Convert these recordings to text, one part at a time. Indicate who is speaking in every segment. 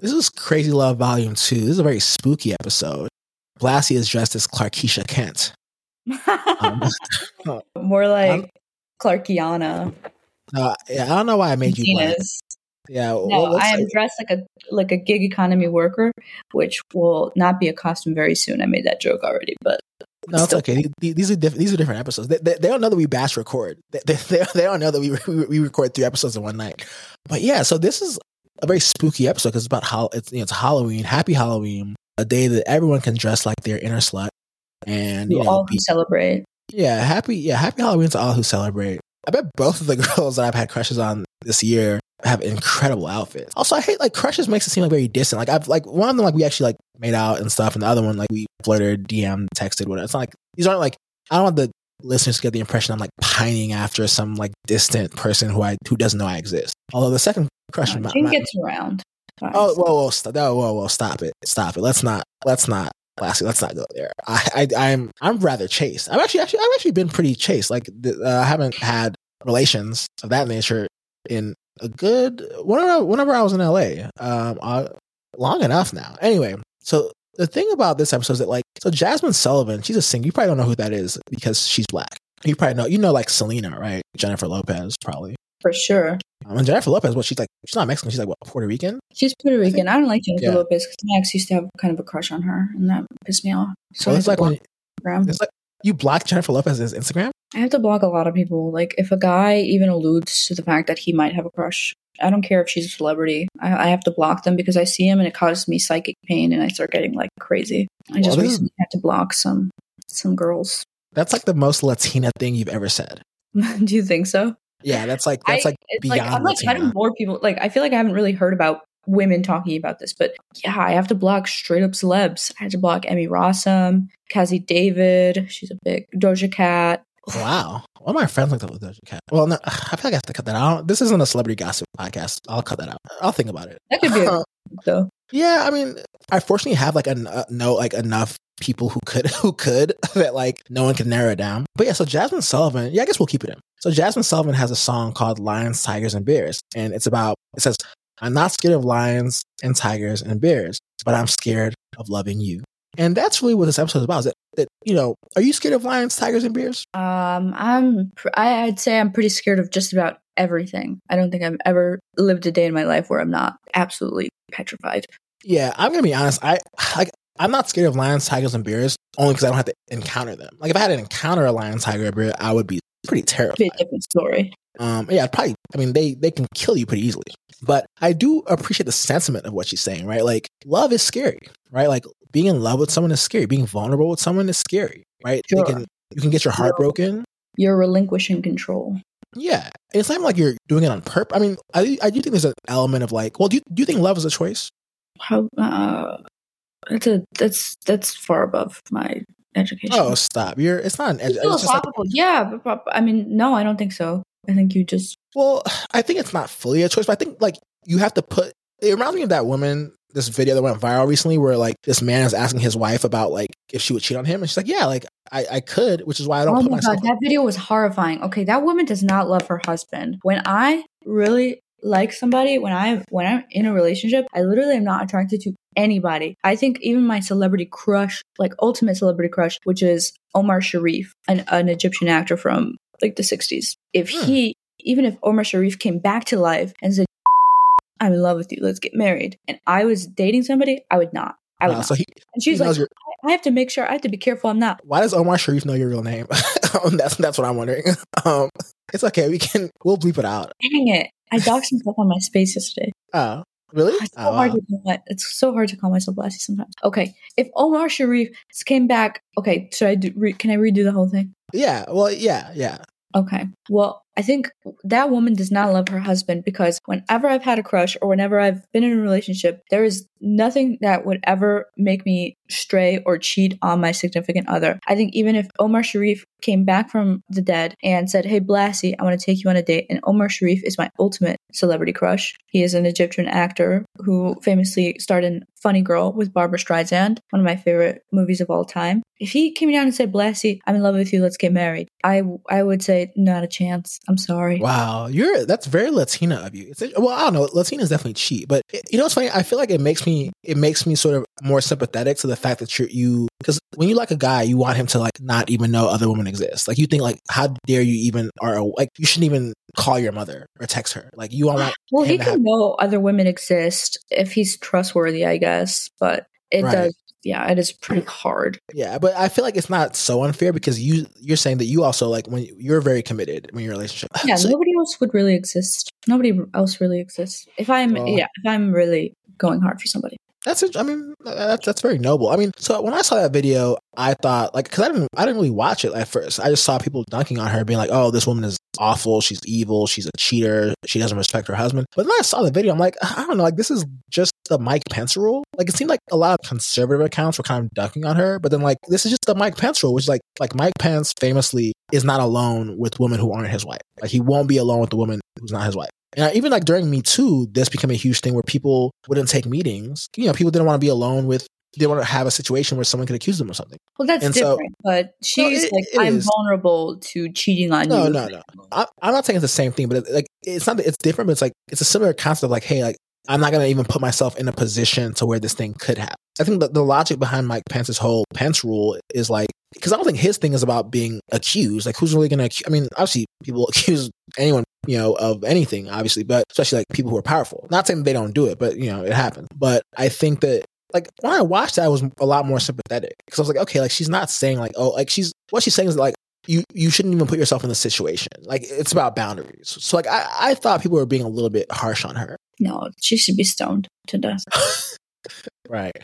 Speaker 1: This is Crazy Love Volume 2. This is a very spooky episode. Blassie is dressed as Clarkeisha Kent. Um,
Speaker 2: More like Clarkiana.
Speaker 1: uh, yeah, I don't know why I made you. Yeah,
Speaker 2: No,
Speaker 1: what's
Speaker 2: I am
Speaker 1: it?
Speaker 2: dressed like a like a gig economy worker, which will not be a costume very soon. I made that joke already, but
Speaker 1: No, it's okay. These, these are different. These are different episodes. They, they, they don't know that we bash record. They, they, they, they don't know that we, we we record three episodes in one night. But yeah, so this is a very spooky episode because it's about how it's you know, it's Halloween. Happy Halloween, a day that everyone can dress like their inner slut, and you know,
Speaker 2: all can celebrate.
Speaker 1: yeah, happy yeah, happy Halloween to all who celebrate. I bet both of the girls that I've had crushes on this year have incredible outfits. Also, I hate like crushes makes it seem like very distant. Like I've like one of them like we actually like made out and stuff, and the other one like we flirted, DM, texted, whatever. It's not like these aren't like I don't want the listeners to get the impression I'm like pining after some like distant person who I who doesn't know I exist. Although the second crush,
Speaker 2: Uh,
Speaker 1: my,
Speaker 2: gets around. Fine.
Speaker 1: oh whoa whoa stop, whoa whoa whoa stop it stop it let's not let's not Lassie, let's not go there. I, I, I'm, I'm rather chaste. I've actually, actually, I've actually been pretty chaste. Like, uh, I haven't had relations of that nature in a good whenever, whenever I was in LA. Um, uh, long enough now. Anyway, so the thing about this episode is that, like, so Jazmine Sullivan, she's a singer. You probably don't know who that is because she's black. You probably know, you know, like Selena, right? Jennifer Lopez, probably.
Speaker 2: For sure.
Speaker 1: Um, and Jennifer Lopez, well, she's like, she's not Mexican. She's like what Puerto Rican.
Speaker 2: She's Puerto Rican. I don't like Jennifer
Speaker 1: yeah.
Speaker 2: Lopez because my ex used to have kind of a crush on her, and that pissed me off. So I
Speaker 1: it's like when
Speaker 2: Instagram.
Speaker 1: it's like you blocked Jennifer Lopez's Instagram.
Speaker 2: I have to block a lot of people. Like if a guy even alludes to the fact that he might have a crush, I don't care if she's a celebrity. I, I have to block them because I see him and it causes me psychic pain, and I start getting like crazy. I just
Speaker 1: Well, is-
Speaker 2: recently had to block some some girls.
Speaker 1: That's like the most Latina thing you've ever said.
Speaker 2: Do you think so?
Speaker 1: Yeah, that's like that's
Speaker 2: I-
Speaker 1: like
Speaker 2: it's
Speaker 1: beyond
Speaker 2: like I'm like kind of more people. Like I feel like I haven't really heard about women talking about this, but yeah, I have to block straight up celebs. I had to block Emmy Rossum, Cazzie David. She's a big Doja Cat.
Speaker 1: Wow. One of my friends looked up with Doja Cat. Well, no, I feel like I have to cut that out. This isn't a celebrity gossip podcast. I'll cut that out. I'll think about it.
Speaker 2: That could be a though.
Speaker 1: Yeah, I mean, I fortunately have like a uh, no like enough people who could who could that like no one can narrow down. But yeah, so Jazmine Sullivan, yeah, I guess we'll keep it in. So Jazmine Sullivan has a song called Lions, Tigers, and Bears, and it's about it says, "I'm not scared of lions and tigers and bears, but I'm scared of loving you." And that's really what this episode is about. Is that, that you know, are you scared of lions, tigers, and bears?
Speaker 2: Um, I'm. pr- I'd say I'm pretty scared of just about everything. I don't think I've ever lived a day in my life where I'm not absolutely petrified.
Speaker 1: Yeah, I'm gonna be honest. I like I'm not scared of lions, tigers, and bears only because I don't have to encounter them. Like if I had to encounter a lion, tiger, or bear, I would be pretty
Speaker 2: Be a different story.
Speaker 1: Um, yeah, I'd probably. I mean, they they can kill you pretty easily. But I do appreciate the sentiment of what she's saying. Right, like love is scary. Right, like being in love with someone is scary. Being vulnerable with someone is scary. Right,
Speaker 2: Sure.
Speaker 1: can you can get your heart
Speaker 2: Sure.
Speaker 1: broken.
Speaker 2: You're relinquishing control.
Speaker 1: Yeah, it's not like you're doing it on purpose. I mean, I I do think there's an element of like, well, do you do you think love is a choice?
Speaker 2: How? Uh, that's a that's that's far above my education.
Speaker 1: Oh, stop! You're. It's not an. It's
Speaker 2: It's
Speaker 1: just like
Speaker 2: yeah, but, I mean, no, I don't think so. I think you just
Speaker 1: Well, I think it's not fully a choice, but I think like you have to put. It reminds me of that woman. This video that went viral recently, where like this man is asking his wife about like if she would cheat on him, and she's like, "Yeah, like I, I could," which is why I don't
Speaker 2: oh
Speaker 1: put
Speaker 2: my god, that video was horrifying. Okay, that woman does not love her husband. When I really like somebody, when I when I'm in a relationship, I literally am not attracted to anybody. I think even my celebrity crush, like ultimate celebrity crush, which is Omar Sharif, an, an Egyptian actor from like the 60s. If
Speaker 1: Hmm.
Speaker 2: he even if Omar Sharif came back to life and said, "I'm in love with you, let's get married," and I was dating somebody, I would not. I would
Speaker 1: Uh,
Speaker 2: not.
Speaker 1: so he,
Speaker 2: and she's like,
Speaker 1: your.
Speaker 2: I have to make sure. I have to be careful. I'm not.
Speaker 1: Why does Omar Sharif know your real name? Um, that's that's what I'm wondering. Um, it's okay. We can. We'll bleep it out.
Speaker 2: Dang it! I doxed myself on my space yesterday.
Speaker 1: Oh, really?
Speaker 2: Ah, it's so
Speaker 1: Oh,
Speaker 2: hard
Speaker 1: wow.
Speaker 2: to call my, It's so hard to call myself Lassie sometimes. Okay, if Omar Sharif came back, okay, should I do? Re, can I redo the whole thing?
Speaker 1: Yeah. Well, yeah, yeah.
Speaker 2: Okay. Well, I think that woman does not love her husband because whenever I've had a crush or whenever I've been in a relationship, there is nothing that would ever make me stray or cheat on my significant other. I think even if Omar Sharif came back from the dead and said, Hey, Blassie, I want to take you on a date, and Omar Sharif is my ultimate celebrity crush. He is an Egyptian actor who famously starred in Funny Girl with Barbra Streisand, one of my favorite movies of all time. If he came down and said, Blassie, I'm in love with you, let's get married, I, I would say, not a chance. I'm sorry.
Speaker 1: Wow, you're that's very Latina of you. It's, well, I don't know. Latinas definitely cheat, but it, you know what's funny? I feel like it makes me it makes me sort of more sympathetic to the fact that you're you because when you like a guy, you want him to like not even know other women exist. Like you think like how dare you even are like you shouldn't even call your mother or text her. Like you want
Speaker 2: well, he can
Speaker 1: have-
Speaker 2: know other women exist if he's trustworthy, I guess. But it
Speaker 1: Right.
Speaker 2: does, yeah, it is pretty hard.
Speaker 1: Yeah, but I feel like it's not so unfair because you you're saying that you also like when you're very committed when you're in relationship.
Speaker 2: Yeah,
Speaker 1: So-
Speaker 2: nobody else would really exist. Nobody else really exists. If I'm,
Speaker 1: Well-
Speaker 2: yeah, if I'm really going hard for somebody.
Speaker 1: That's I mean uh, that's that's very noble. I mean, so when I saw that video, I thought like because I didn't I didn't really watch it at first. I just saw people dunking on her, being like, "Oh, this woman is awful. She's evil. She's a cheater. She doesn't respect her husband." But then I saw the video, I'm like, I don't know, like this is just the Mike Pence rule. Like it seemed like a lot of conservative accounts were kind of dunking on her, but then like this is just the Mike Pence rule, which is like like Mike Pence famously is not alone with women who aren't his wife. Like he won't be alone with the woman who's not his wife. And even like during Me Too, this became a huge thing where people wouldn't take meetings. You know, people didn't want to be alone with. They want to have a situation where someone could accuse them of something.
Speaker 2: Well, that's
Speaker 1: And so-
Speaker 2: different. but she's
Speaker 1: it-
Speaker 2: like,
Speaker 1: it
Speaker 2: I'm
Speaker 1: is.
Speaker 2: vulnerable to cheating on
Speaker 1: No,
Speaker 2: you.
Speaker 1: no, no. no. I'm not saying it's the same thing, but it, like it's not. It's different, but it's like it's a similar concept. Of like, hey, like I'm not gonna even put myself in a position to where this thing could happen. I think that the logic behind Mike Pence's whole Pence rule is like because I don't think his thing is about being accused. Like, who's really gonna? I mean, obviously, people accuse anyone, you know, of anything, obviously, but especially like people who are powerful. Not saying they don't do it, but you know, it happens. But I think that like when I watched that, I was a lot more sympathetic because I was like, okay, like she's not saying like, oh, like she's what she's saying is like you you shouldn't even put yourself in the situation. Like it's about boundaries. So like I, I thought people were being a little bit harsh on her.
Speaker 2: No, she should be stoned to death.
Speaker 1: Right.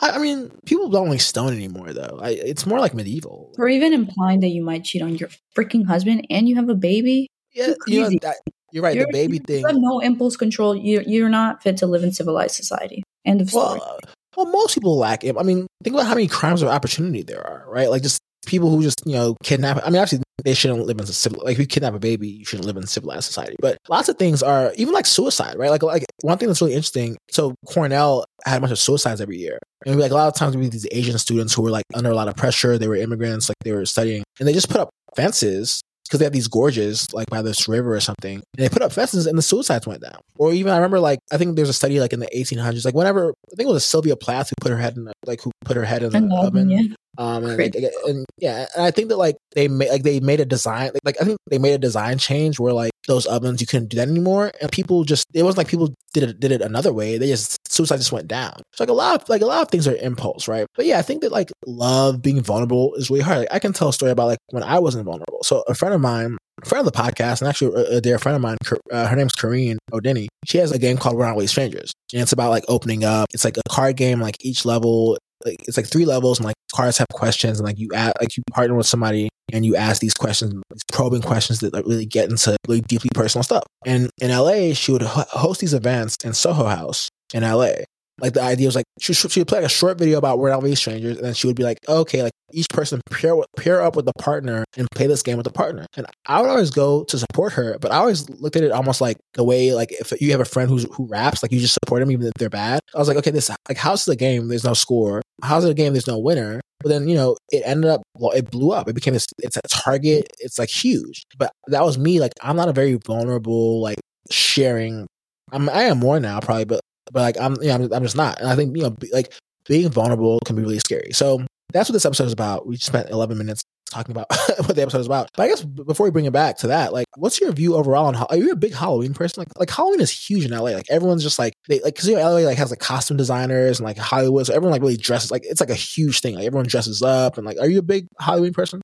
Speaker 1: I, I mean, people don't like stone anymore though. I, it's more like medieval.
Speaker 2: Or even implying that you might cheat on your freaking husband and you have a baby.
Speaker 1: Yeah, you know, that, you're right.
Speaker 2: You're-
Speaker 1: the baby thing.
Speaker 2: you have no impulse control. You, you're not fit to live in civilized society. End of story.
Speaker 1: Well, well, most people lack it. I mean, think about how many crimes of opportunity there are, right? Like just people who just you know kidnap. I mean, obviously they shouldn't live in a civil. Like if you kidnap a baby, you shouldn't live in civilized society. But lots of things are even like suicide, right? Like like one thing that's really interesting. So Cornell had a bunch of suicides every year, and like a lot of times we these Asian students who were like under a lot of pressure. They were immigrants, like they were studying, and they just put up fences. Because they have these gorges, like by this river or something, and they put up fences, and the suicides went down. Or even I remember, like I think there's a study like in the 1800s, like whenever I think it was Sylvia Plath who put her head in, like who put her head in the oven,
Speaker 2: oven, yeah.
Speaker 1: Um, and, like, and yeah, and I think that like they made like they made a design like, like I think they made a design change where like those ovens you couldn't do that anymore, and people just it wasn't like people did it did it another way. They just suicide just went down. So like a lot of like a lot of things are impulse, right? But yeah, I think that like love being vulnerable is really hard. Like, I can tell a story about like when I wasn't vulnerable. So a friend of mine. Friend of the podcast, and actually a, a dear friend of mine, uh, her name's Koreen Odiney. She has a game called Really Strangers, and it's about like opening up. It's like a card game. Like each level like it's like three levels and like cards have questions and like you add like you partner with somebody and you ask these questions these probing questions that like really get into really deeply personal stuff. And in la she would ho- host these events in soho house in la like the idea was like she, she would play like a short video about we're not really strangers and then she would be like okay like each person pair pair up with the partner and play this game with the partner. And i would always go to support her but i always looked at it almost like the way like if you have a friend who's who raps like you just support them even if they're bad. I was like okay this like how's the game? There's no score. How's the game? There's no winner. But then you know it ended up well it blew up. It became this it's a target. It's like huge. But that was me. Like i'm not a very vulnerable like sharing. I'm i am more now probably but but like i'm you know I'm, I'm just not. And i think you know be, like being vulnerable can be really scary. So that's what this episode is about. We spent 11 minutes talking about what the episode is about. But i guess before we bring it back to that like what's your view overall on how are you a big halloween person? Like like halloween is huge in la like everyone's just like they like because you know la like has like costume designers and like hollywood. So everyone like really dresses like it's like a huge thing. Like everyone dresses up and like are you a big halloween person?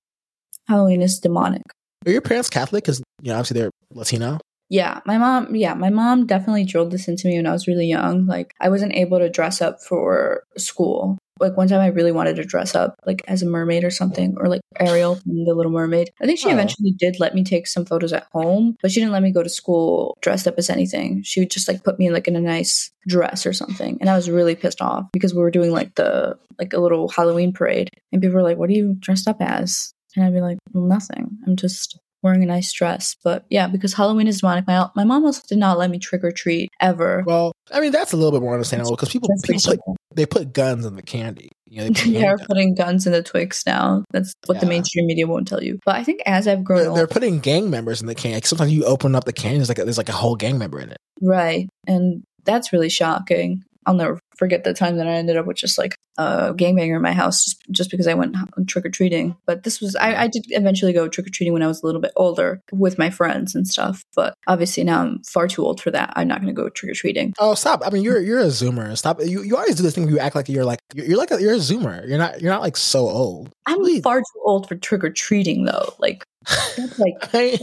Speaker 2: Halloween is demonic.
Speaker 1: are your parents catholic? Because you know obviously they're latino
Speaker 2: Yeah, my mom, yeah, my mom definitely drilled this into me when I was really young. Like, I wasn't able to dress up for school. Like, one time I really wanted to dress up, like, as a mermaid or something, or like Ariel from The Little Mermaid. I think she
Speaker 1: Oh.
Speaker 2: eventually did let me take some photos at home, but she didn't let me go to school dressed up as anything. She would just, like, put me, like, in a nice dress or something. And I was really pissed off because we were doing, like, the, like, a little Halloween parade. And people were like, what are you dressed up as? And I'd be like, well, nothing. I'm just wearing a nice dress. But yeah, because Halloween is demonic. My my mom also did not let me trick or treat ever.
Speaker 1: well i mean that's a little bit more understandable because people play, they put guns in the candy. You know, they put
Speaker 2: are putting guns in the Twix now. That's what the mainstream media won't tell you. But I think as I've grown
Speaker 1: They're, they're putting gang members in the candy. Like, sometimes you open up the candy, there's like a, there's like a whole gang member in it.
Speaker 2: right, and that's really shocking. I'll never forget the time that I ended up with just like a gangbanger in my house just, just because I went trick or treating. But this was, I, I did eventually go trick or treating when I was a little bit older with my friends and stuff. But obviously now I'm far too old for that. I'm not going to go trick or treating.
Speaker 1: Oh, stop! I mean, you're you're a zoomer. Stop! You, you always do this thing. Where you act like you're like you're, like a, you're a zoomer. You're not you're not like so old.
Speaker 2: I'm
Speaker 1: Really?
Speaker 2: far too old for trick or treating though. Like, like,
Speaker 1: I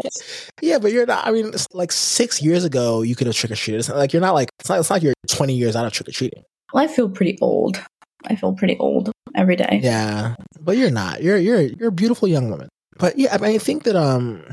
Speaker 1: yeah, but you're not. I mean, it's like six years ago, you could have trick or treated. It's not like you're not like it's not. It's not like you're 20 years out of trick or treating.
Speaker 2: well, I feel pretty old. I feel pretty old every day.
Speaker 1: Yeah, but you're not. You're you're you're a beautiful young woman. But yeah, I mean, I think that um,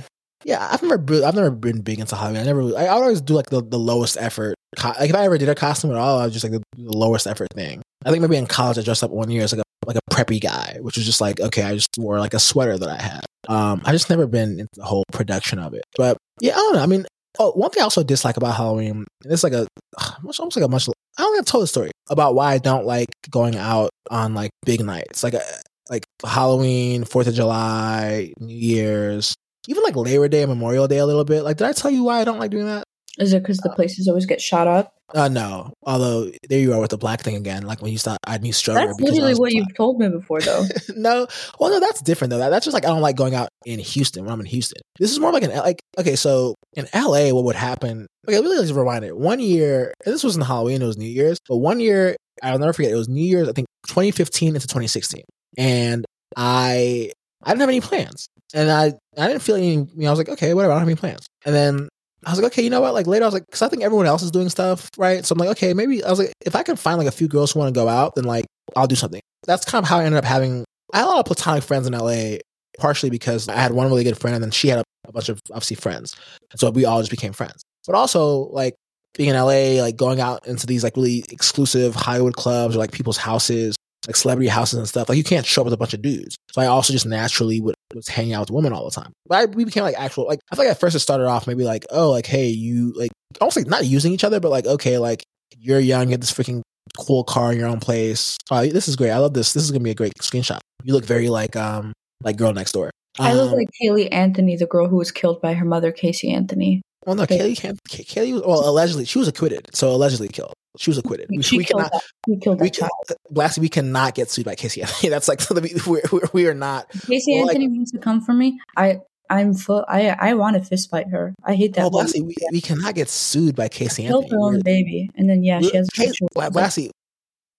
Speaker 1: yeah, I've never I've never been big into Halloween. I never. I, always do like the, the lowest effort. Like if I ever did a costume at all, I was just like the, the lowest effort thing. I think maybe in college I dressed up one year as like a like a preppy guy, which was just like okay, I just wore like a sweater that I had. Um, I just never been into the whole production of it. But yeah, I don't know. I mean, oh, one thing I also dislike about Halloween, it's like a almost almost like a much. I don't I've told the story about why I don't like going out on like big nights, like a, like Halloween, Fourth of July, New Year's, even like Labor Day and Memorial Day a little bit. Like, did I tell you why I don't like doing that?
Speaker 2: Is it because the places always get shot up?
Speaker 1: Uh, no. Although there you are with the black thing again. Like when you start, I knew struggle.
Speaker 2: That's literally what
Speaker 1: black.
Speaker 2: you've told me before, though.
Speaker 1: no, well, no, that's different though. That, that's just like I don't like going out in Houston when I'm in Houston. This is more like an like okay, so in LA, what would happen? Okay, really let's rewind it. One year, this wasn't Halloween; it was New Year's. But one year, I'll never forget. It was New Year's, I think 2015 into 2016, and I I didn't have any plans, and I I didn't feel any. You know, I was like, okay, whatever, I don't have any plans, and then. I was like, okay, you know what? Like later, I was like, because I think everyone else is doing stuff, right? So I'm like, okay, maybe I was like, if I can find like a few girls who want to go out, then like I'll do something. That's kind of how I ended up having. I had a lot of platonic friends in LA, partially because I had one really good friend, and then she had a, a bunch of obviously friends, so we all just became friends. But also like being in LA, like going out into these like really exclusive Hollywood clubs or like people's houses, like celebrity houses and stuff. Like you can't show up with a bunch of dudes. So I also just naturally would was hanging out with women all the time. But I, we became like actual like I feel like at first it started off maybe like oh like hey you like almost like not using each other but like okay like you're young you have this freaking cool car in your own place. Oh, this is great. I love this. This is gonna be a great screenshot. You look very like um like girl next door.
Speaker 2: I look
Speaker 1: Um,
Speaker 2: like Caylee Anthony, the girl who was killed by her mother, Casey Anthony.
Speaker 1: Well, no, Caylee can't. Caylee was well allegedly she was acquitted. So allegedly killed. She was acquitted. We,
Speaker 2: she
Speaker 1: we
Speaker 2: killed
Speaker 1: cannot.
Speaker 2: that. He killed
Speaker 1: We
Speaker 2: that
Speaker 1: can,
Speaker 2: child.
Speaker 1: We cannot get sued by Casey Anthony. That's like we, we're, we're, we are not.
Speaker 2: Casey
Speaker 1: well, like-
Speaker 2: Anthony wants to come for me. I I'm full. I I want to fist fight her. I hate that.
Speaker 1: Well. Blassie, we, we cannot get sued by Casey Anthony.
Speaker 2: killed her own baby, and then yeah, she has.
Speaker 1: Casey-
Speaker 2: sexual-
Speaker 1: Bla- Blassie.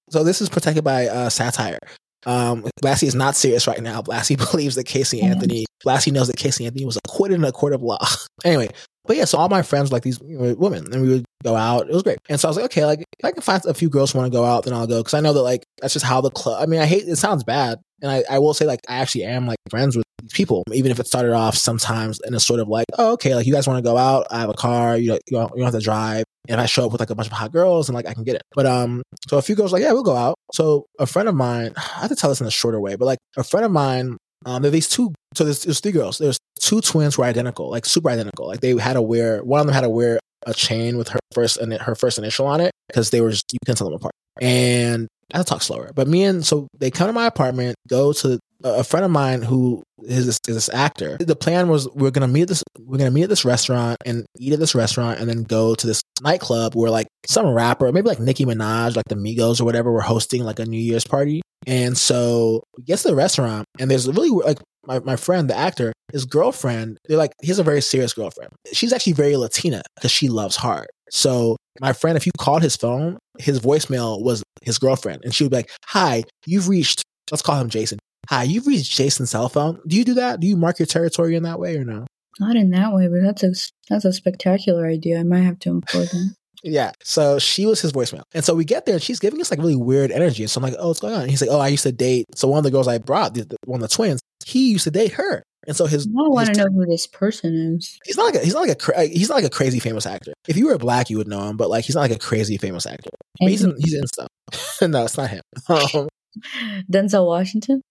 Speaker 1: So this is protected by uh, satire. Um, Blassie is not serious right now. Blassie believes that Casey. Anthony. Blassie knows that Casey Anthony was acquitted in a court of law. anyway, but yeah, so all my friends were like these you know, women, and we would go out. It was great, and so I was like, okay, like if I can find a few girls who want to go out, then I'll go because I know that like that's just how the club. I mean, I hate it sounds bad, and I, I will say like I actually am like friends with these people, even if it started off sometimes in a sort of like, oh, okay, like you guys want to go out, I have a car, you know, you don't, you don't have to drive. And I show up with like a bunch of hot girls and like I can get it. But um, so a few girls like, yeah, we'll go out. So a friend of mine, I have to tell this in a shorter way, but like a friend of mine, um, there are these two. So there's, there's three girls. There's two twins were identical, like super identical. Like they had to wear one of them had to wear a chain with her first and her first initial on it because they were just, you couldn't tell them apart. And I have to talk slower. But me and so they come to my apartment, go to a friend of mine who is this, is this actor. The plan was we're gonna meet this we're gonna meet at this restaurant and eat at this restaurant and then go to this nightclub where like some rapper, maybe like Nicki Minaj, like the Migos or whatever, were hosting like a New Year's party. And so we get to the restaurant and there's a really like my, my friend, the actor, his girlfriend, they're like, he's a very serious girlfriend. She's actually very Latina because she loves hard. So my friend, if you called his phone, his voicemail was his girlfriend. And she would be like, Hi, you've reached, let's call him Jason. Hi, you've reached Jason's cell phone. Do you do that? Do you mark your territory in that way or no?
Speaker 2: Not in that way, but that's a that's a spectacular idea. I might have to employ them.
Speaker 1: Yeah. So she was his voicemail. And so we get there and she's giving us like really weird energy. And so I'm like, oh, what's going on? And he's like, oh, I used to date. So one of the girls I brought, the, the- one of the twins, he used to date her. And so his,
Speaker 2: I want to know who this person is.
Speaker 1: he's not like a, he's not like a cra- he's not like a crazy famous actor. If you were black, you would know him, but like he's not like a crazy famous actor. But he's in he's in stuff. no, it's not him. Um,
Speaker 2: Denzel Washington,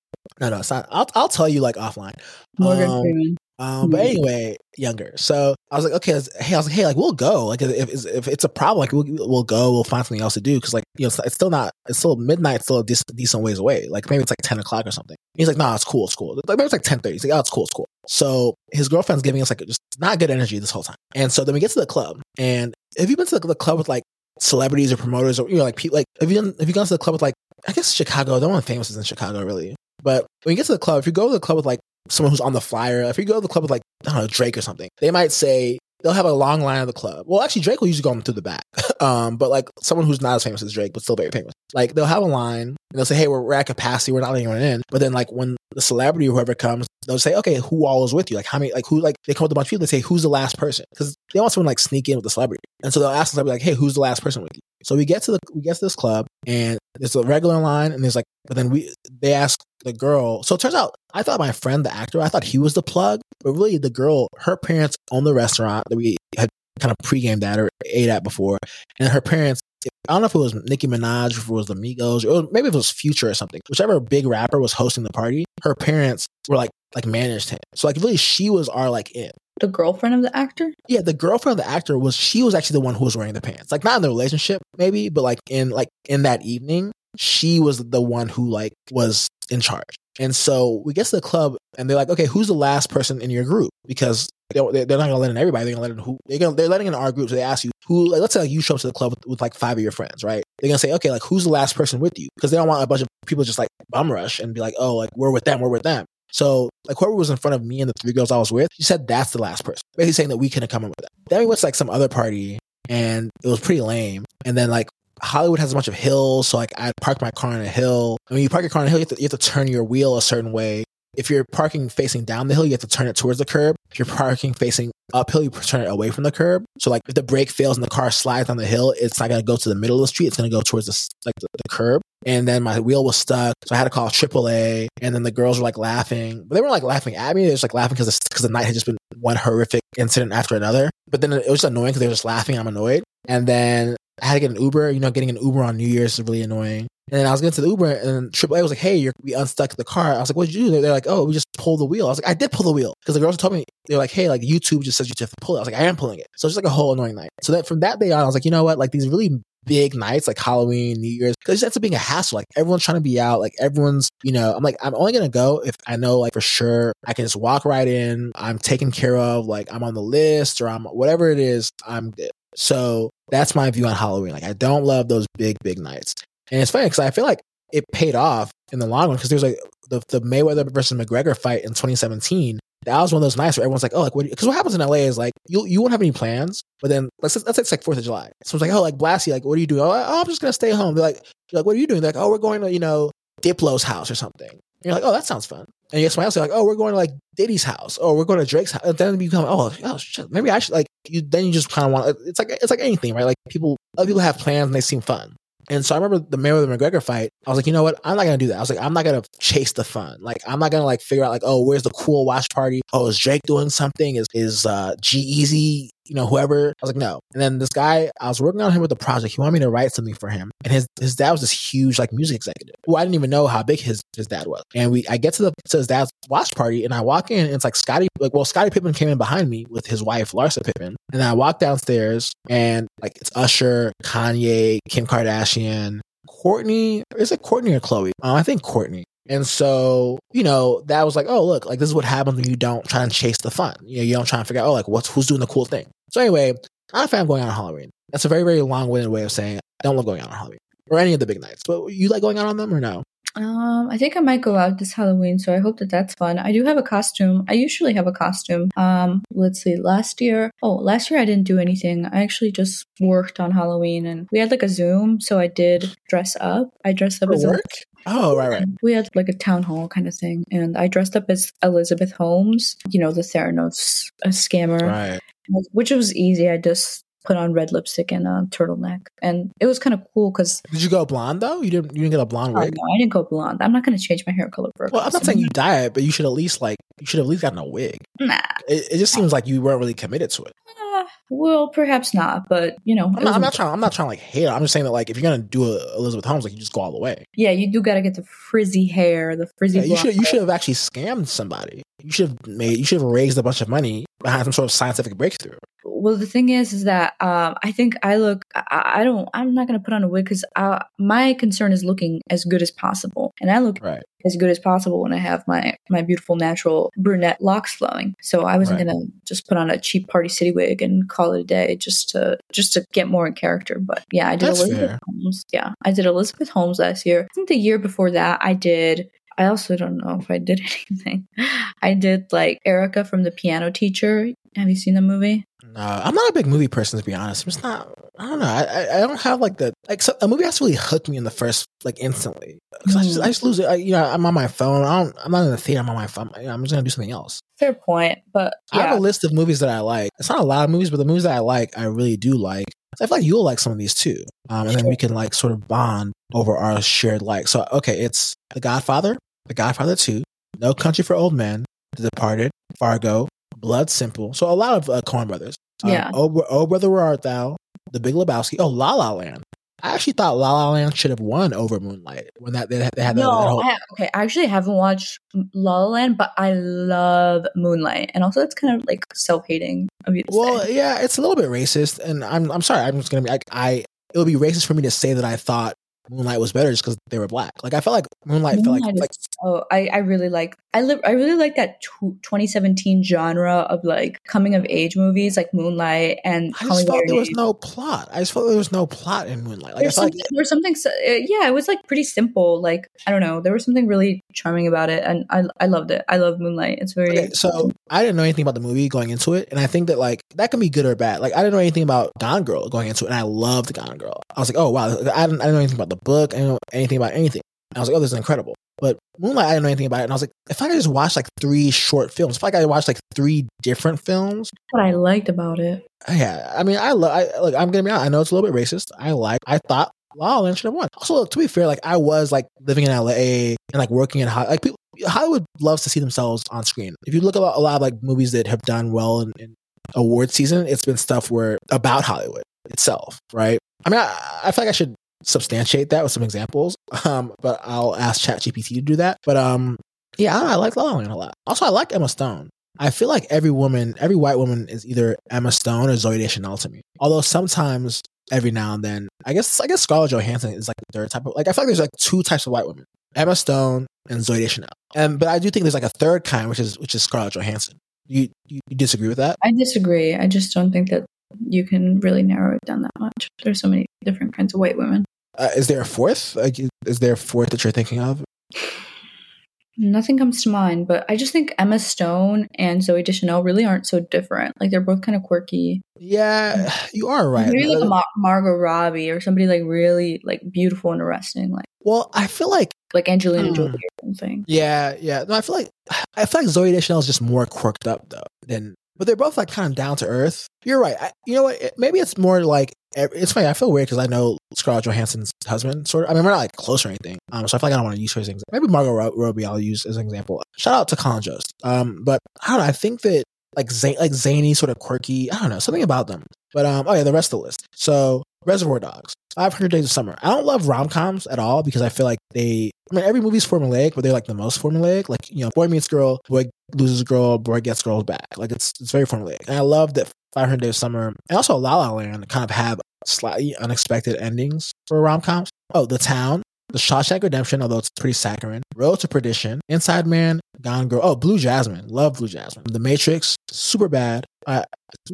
Speaker 1: no, no, it's not. I'll I'll tell you like offline.
Speaker 2: Morgan
Speaker 1: Um,
Speaker 2: Freeman.
Speaker 1: Um, but
Speaker 2: Mhm.
Speaker 1: anyway, younger. So I was like, okay, let's- hey, I was like, hey, like we'll go. Like if if, if it's a problem, like we'll, we'll go. We'll find something else to do because like you know it's, it's still not. It's still midnight. It's still a decent, decent ways away. Like maybe it's like ten o'clock or something. He's like, nah, it's cool. It's cool. Like maybe it's like ten thirty. He's like, oh, it's cool. It's cool. So his girlfriend's giving us like just not good energy this whole time. And so then we get to the club. And have you been to the, the club with like celebrities or promoters or you know like people like have you done have you gone to the club with like I guess Chicago? The one famous is in Chicago really. But when you get to the club, if you go to the club with like someone who's on the flyer, if you go to the club with like I don't know Drake or something, they might say they'll have a long line of the club. Well, actually, Drake will usually go through the back. um, but like someone who's not as famous as Drake, but still very famous, like they'll have a line and they'll say, "Hey, we're, we're at capacity. We're not letting anyone in." But then like when the celebrity or whoever comes, they'll say, "Okay, who all is with you? Like how many? Like who? Like they come with a bunch of people. They say, "Who's the last person?" Because they want someone like sneak in with the celebrity, and so they'll ask the celebrity, "Like, hey, who's the last person with you?" So we get to the we get to this club and there's a regular line and there's like, but then we they ask the girl. So it turns out I thought my friend, the actor, I thought he was the plug, but really the girl, her parents own the restaurant that we had kind of pre-gamed at or ate at before, and her parents. I don't know if it was Nicki Minaj, if it was the Migos, or maybe it was Future or something. Whichever big rapper was hosting the party, her parents were like like managed him. So like really, she was our like in.
Speaker 2: The girlfriend of the actor?
Speaker 1: Yeah, the girlfriend of the actor was she was actually the one who was wearing the pants. Like not in the relationship, maybe, but like in like in that evening, she was the one who like was in charge. And so we get to the club and they're like, okay, who's the last person in your group? Because they they're not gonna let in everybody. They're gonna let in who they're gonna they're letting in our group. So they ask you who. Like, let's say like you show up to the club with, with like five of your friends, right? They're gonna say, okay, like who's the last person with you? Because they don't want a bunch of people just like bum rush and be like, oh, like we're with them, we're with them. So like whoever was in front of me and the three girls I was with, she said that's the last person. Basically saying that we couldn't come in with that. Then we went to like some other party and it was pretty lame. And then like Hollywood has a bunch of hills, so like I parked my car on a hill. And when you park your car on a hill, you have, to, you have to turn your wheel a certain way. If you're parking facing down the hill, you have to turn it towards the curb. If you're parking facing uphill, you turn it away from the curb. So like if the brake fails and the car slides down the hill, it's not gonna go to the middle of the street. It's gonna go towards the like the, the curb. And then my wheel was stuck, so I had to call AAA. And then the girls were like laughing, but they weren't like laughing at me. They were just like laughing because because the night had just been one horrific incident after another. But then it was just annoying because they were just laughing. I'm annoyed. And then I had to get an Uber. You know, getting an Uber on New Year's is really annoying. And then I was getting to the Uber, and AAA was like, "Hey, you're, we unstuck the car." I was like, "What did you do?" They're like, "Oh, we just pulled the wheel." I was like, "I did pull the wheel," because the girls told me they're like, "Hey, like YouTube just says you just have to pull it." I was like, "I am pulling it." So it's just like a whole annoying night. So then from that day on, I was like, you know what? Like these really big nights like Halloween, New Year's, because it just ends up being a hassle. Like everyone's trying to be out. Like everyone's, you know, I'm like, I'm only gonna go if I know like for sure I can just walk right in. I'm taken care of. Like I'm on the list or I'm whatever it is. I'm good. So that's my view on Halloween. Like I don't love those big, big nights. And it's funny because I feel like it paid off in the long run because there's like the, the Mayweather versus McGregor fight in 2017. That was one of those nights where everyone's like, oh, like? Because what happens in LA is like, you you won't have any plans, but then let's let's say it's like Fourth of July. So it's like, oh, like Blassie, like, what are you doing? Oh, I'm just gonna stay home. They're like, like, what are you doing? They're like, oh, we're going to you know Diplo's house or something. And you're like, oh, that sounds fun. And you get somebody else, like, oh, we're going to like Diddy's house, or we're going to Drake's house. And then you become, oh, oh shit, maybe I should like you. Then you just kind of want. It's like it's like anything, right? Like people, other people have plans and they seem fun. And so I remember the Mayweather McGregor fight. I was like, you know what? I'm not gonna do that. I was like, I'm not gonna chase the fun. Like, I'm not gonna like figure out like, oh, where's the cool watch party? Oh, is Drake doing something? Is is uh, G-Eazy? You know, whoever. I was like, no. And then this guy, I was working on him with a project. He wanted me to write something for him, and his his dad was this huge like music executive. Who I didn't even know how big his his dad was. And we, I get to the to his dad's watch party, and I walk in, and it's like Scottie. Like, well, Scottie Pippen came in behind me with his wife Larsa Pippen, and I walk downstairs, and like it's Usher, Kanye, Kim Kardashian. Kourtney, is it Kourtney or Khloé? Um, I think Kourtney. And so, you know, that was like, oh, look, like this is what happens when you don't try and chase the fun. You know, you don't try and figure out, oh, like what's who's doing the cool thing. So anyway, I'm a fan of going out on Halloween. That's a very, very long-winded way of saying I don't love going out on Halloween or any of the big nights. But you like going out on them or no?
Speaker 2: Um, I think I might go out this Halloween, so I hope that that's fun. I do have a costume. I usually have a costume. Um, let's see, last year, oh, last year I didn't do anything. I actually just worked on Halloween, and we had like a Zoom, so I did dress up. I dressed up
Speaker 1: For
Speaker 2: as a
Speaker 1: work? Oh, right, right.
Speaker 2: we had like a town hall kind of thing, and I dressed up as Elizabeth Holmes, you know, the Theranos scammer,
Speaker 1: Right.
Speaker 2: which was easy. I just put on red lipstick and a turtleneck, and it was kind of cool because
Speaker 1: Did you go blonde though? You didn't. You didn't get a blonde
Speaker 2: oh,
Speaker 1: wig.
Speaker 2: no, I didn't go blonde. I'm not going to change my hair color for
Speaker 1: Well, I'm not saying you dye it, but you should at least like you should have at least gotten a wig.
Speaker 2: Nah.
Speaker 1: It, it just seems like you weren't really committed to it.
Speaker 2: Uh, well, perhaps not, but you know,
Speaker 1: I'm not, I'm not trying. I'm not trying like hate. I'm just saying that like if you're gonna do a Elizabeth Holmes, like you just go all the way.
Speaker 2: yeah, you do got to get the frizzy hair, the frizzy.
Speaker 1: Yeah, you should. You should have actually scammed somebody. You should have made. You should have raised a bunch of money behind some sort of scientific breakthrough.
Speaker 2: Well, the thing is, is that um, I think I look. I, I don't. I'm not going to put on a wig because my concern is looking as good as possible, and I look
Speaker 1: Right.
Speaker 2: as good as possible when I have my my beautiful natural brunette locks flowing. So I wasn't
Speaker 1: Right.
Speaker 2: going to just put on a cheap Party City wig and call it a day just to just to get more in character. But yeah, I did
Speaker 1: That's
Speaker 2: Elizabeth
Speaker 1: fair.
Speaker 2: Holmes. Yeah, I did Elizabeth Holmes last year. I think the year before that, I did. I also don't know if I did anything. I did like Erica from the Piano Teacher. Have you seen the movie?
Speaker 1: No, I'm not a big movie person to be honest. I'm just not. I don't know. I I, don't have like the like so, a movie has to really hook me in the first like instantly. 'Cause I just I just lose it. I, you know, I'm on my phone. I don't. I'm not in the theater. I'm on my phone. You know, I'm just gonna do something else.
Speaker 2: Fair point, but
Speaker 1: I have a list of movies that I like. It's not a lot of movies, but the movies that I like, I really do like. So I feel like you'll like some of these too, um, and then we can like sort of bond over our shared like. So okay, it's The Godfather, The Godfather Two, No Country for Old Men, The Departed, Fargo, Blood Simple. So a lot of uh, Coen Brothers. Um,
Speaker 2: Yeah.
Speaker 1: oh, oh, brother, where art thou? The Big Lebowski. Oh, La La Land. I actually thought La La Land should have won over Moonlight when that they had, they had that, that
Speaker 2: no,
Speaker 1: whole.
Speaker 2: I, okay. I actually haven't watched La La Land, but I love Moonlight, and also it's kind of like self-hating of you
Speaker 1: Well,
Speaker 2: say.
Speaker 1: yeah, it's a little bit racist, and I'm I'm sorry. I'm just gonna be like I. It would be racist for me to say that I thought Moonlight was better just because they were black. Like I felt like Moonlight, felt like
Speaker 2: Moonlight
Speaker 1: like
Speaker 2: so I, I really like I li- I really like that tw 2017 genre of like coming of age movies like Moonlight and
Speaker 1: I just felt there was no plot. I just felt there was no plot in Moonlight. Like I
Speaker 2: There's
Speaker 1: felt like
Speaker 2: something, there was something, so- uh, yeah, it was like pretty simple. Like I don't know, there was something really charming about it, and I I loved it. I love Moonlight. It's very
Speaker 1: Okay, so I didn't know anything about the movie going into it, and I think that like that can be good or bad. Like I didn't know anything about Gone Girl going into it, and I loved Gone Girl. I was like, oh wow, I didn't, I didn't know anything about the book. I didn't know anything about anything. I was like, oh, this is incredible. But Moonlight, I didn't know anything about it, and I was like, if I could just watch like three short films, if I could watch like three different films,
Speaker 2: what I liked about it.
Speaker 1: yeah. I mean, I love. I like, I'm gonna be honest. I know it's a little bit racist. I like. I thought La La Land should have won. Also, look, to be fair, like I was like living in LA and like working in Hollywood. Like people, Hollywood loves to see themselves on screen. If you look at a lot of like movies that have done well in, in award season, it's been stuff where about Hollywood itself, right? I mean, I, I feel like I should substantiate that with some examples, um, but I'll ask ChatGPT to do that. But um, yeah, I, like La La Land a lot. Also, I like Emma Stone. I feel like every woman, every white woman is either Emma Stone or Zooey Deschanel to me. Although sometimes, every now and then, I guess I guess Scarlett Johansson is like the third type of like I feel like there's like two types of white women: Emma Stone and Zooey Deschanel. And but I do think there's like a third kind, which is which is Scarlett Johansson. You you, you disagree with that?
Speaker 2: I disagree. I just don't think that you can really narrow it down that much. There's so many different kinds of white women.
Speaker 1: Uh, is there a fourth? Like, is there a fourth that you're thinking of?
Speaker 2: Nothing comes to mind, but I just think Emma Stone and Zooey Deschanel really aren't so different. Like they're both kind of quirky.
Speaker 1: Yeah, you are right.
Speaker 2: Maybe like a
Speaker 1: Uh,
Speaker 2: Mar- Margot Robbie or somebody like really like beautiful and arresting, like
Speaker 1: well, I feel like
Speaker 2: like Angelina
Speaker 1: Hmm.
Speaker 2: Jolie or something.
Speaker 1: Yeah, yeah. No, I feel like I feel like Zooey Deschanel is just more quirked up though than, but they're both like kind of down to earth. You're right. I, you know what? It, maybe it's more like it's funny. I feel weird because I know Scarlett Johansson's husband. Sort of. I mean, we're not like close or anything. Um, so I feel like I don't want to use her as an example. Maybe Margot Ro- Robbie I'll use as an example. Shout out to Colin Jost. Um, but I don't know. I think that like zany, like zany, sort of quirky. I don't know something about them. But um, oh yeah, the rest of the list. So Reservoir Dogs, 500 Days of Summer. I don't love rom coms at all because I feel like they. I mean, every movie's formulaic, but they're like the most formulaic. Like you know, boy meets girl, boy loses girl, boy gets girls back. Like it's it's very formulaic, and I love that 500 Days of Summer and also La La Land kind of have slightly unexpected endings for rom coms. Oh, The Town. The Shawshank Redemption, although it's pretty saccharine. Road to Perdition, Inside Man, Gone Girl. Oh, Blue Jasmine, love Blue Jasmine. The Matrix, super bad. Uh,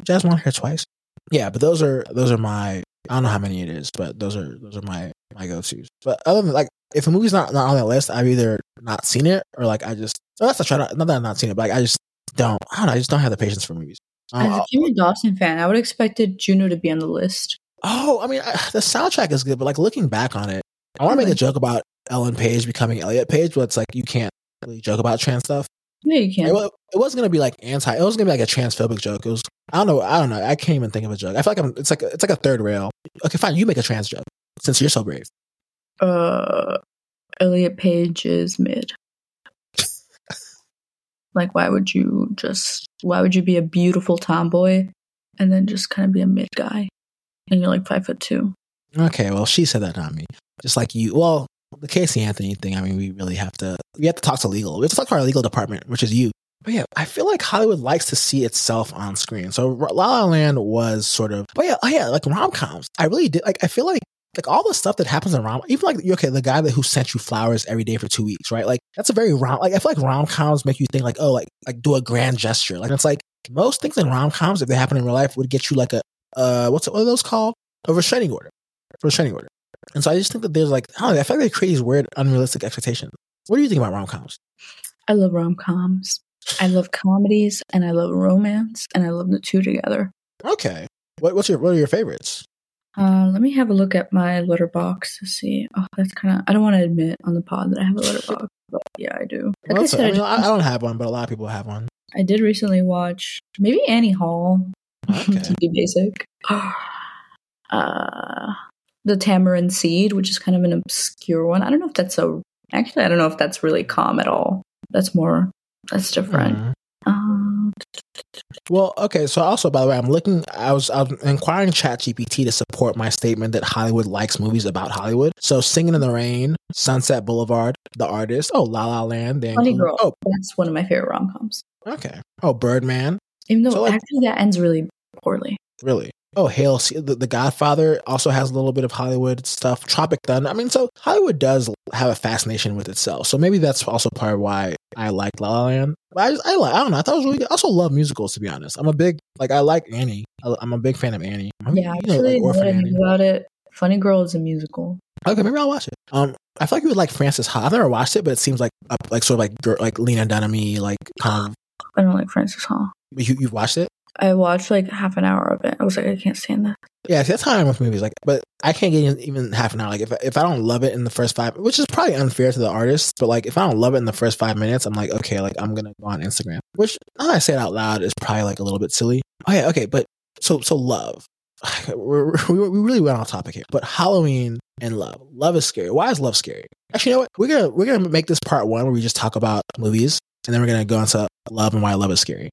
Speaker 1: Jasmine on here twice. Yeah, but those are those are my. I don't know how many it is, but those are those are my my go tos. But other than like, if a movie's not not on that list, I've either not seen it or like I just. That's not try. Not that I've not seen it, but like, I just don't. I don't know. I just don't have the patience for movies. Um,
Speaker 2: As a Kimya Dawson fan, I would have expected Juno to be on the list.
Speaker 1: Oh, I mean, I, the soundtrack is good, but like looking back on it, I want to make a joke about Ellen Page becoming Elliot Page, but it's like you can't really joke about trans stuff.
Speaker 2: Yeah, you can.
Speaker 1: It, it wasn't gonna be like anti. It was gonna be like a transphobic joke. It was. I don't know. I don't know. I can't even think of a joke. I feel like I'm. It's like it's like a third rail. Okay, fine. You make a trans joke since you're so brave.
Speaker 2: Uh, Elliot Page is mid. Like, why would you just? Why would you be a beautiful tomboy and then just kind of be a mid guy. And you're like five foot two.
Speaker 1: Okay, well, she said that, not me. Just like you. Well, the Casey Anthony thing. I mean, we really have to. We have to talk to legal. We have to talk to our legal department, which is you. But yeah, I feel like Hollywood likes to see itself on screen. So La La Land was sort of. But yeah, oh yeah, like rom coms. I really did. Like, I feel like like all the stuff that happens in rom, even like okay, the guy that who sent you flowers every day for two weeks, right? Like that's a very rom. Like I feel like rom coms make you think like oh, like like do a grand gesture. Like it's like most things in rom coms, if they happen in real life, would get you like a uh, what's what are those called? A restraining order, a restraining order. And so I just think that there's like I don't know. I feel like they create these weird, unrealistic expectations. What do you think about rom coms?
Speaker 2: I love rom coms. I love comedies and I love romance and I love the two together.
Speaker 1: Okay. What, what's your what are your favorites?
Speaker 2: Uh, let me have a look at my Letterboxd to see. Oh, that's kind of. I don't want to admit on the pod that I have a Letterboxd, but yeah, I do. Like
Speaker 1: Well,
Speaker 2: I said,
Speaker 1: I,
Speaker 2: I,
Speaker 1: mean, I, I don't have one, but a lot of people have one.
Speaker 2: I did recently watch maybe Annie Hall
Speaker 1: Okay.
Speaker 2: to be basic. Uh, the Tamarind Seed, which is kind of an obscure one. I don't know if that's a. Actually, I don't know if that's really calm at all. That's more. That's different.
Speaker 1: Mhm.
Speaker 2: Um,
Speaker 1: Well, okay. So also, by the way, I'm looking. I was I was inquiring ChatGPT to support my statement that Hollywood likes movies about Hollywood. So, Singing in the Rain, Sunset Boulevard, The Artist, oh La La Land,
Speaker 2: Funny Girl.
Speaker 1: Oh,
Speaker 2: that's one of my favorite rom coms.
Speaker 1: okay. Oh, Birdman,
Speaker 2: Even though
Speaker 1: So, like-
Speaker 2: actually that ends really poorly.
Speaker 1: really. Oh, Hail, the, the Godfather also has a little bit of Hollywood stuff. Tropic Thunder. I mean, so Hollywood does have a fascination with itself. So maybe that's also part of why I like La La Land. But I just, I like, I don't know. I thought it was really good. I also love musicals, to be honest. I'm a big, like, I like Annie. I- I'm a big fan of Annie. I'm,
Speaker 2: Yeah,
Speaker 1: you know,
Speaker 2: actually,
Speaker 1: like
Speaker 2: now
Speaker 1: Orphan
Speaker 2: that I
Speaker 1: Annie.
Speaker 2: think about it, Funny Girl is a musical.
Speaker 1: Okay, maybe I'll watch it. Um, I feel like you would like Frances Ha. I've never watched it, but it seems like like sort of like gir- like Lena Dunham like kind of.
Speaker 2: I don't like Frances Ha.
Speaker 1: You you've watched it?
Speaker 2: I watched like half an hour of it. I was like, I can't stand that.
Speaker 1: Yeah, see, that's how I am with movies. Like, but I can't get even half an hour. Like, if if I don't love it in the first five, which is probably unfair to the artist, but like if I don't love it in the first five minutes, I'm like, okay, like I'm gonna go on Instagram. Which now I say it out loud is probably like a little bit silly. Oh yeah, okay, but so so love. We're, we we really went off topic here, but Halloween and love. Love is scary. Why is love scary? Actually, you know what? We're gonna we're gonna make this part one where we just talk about movies, and then we're gonna go into love and why love is scary.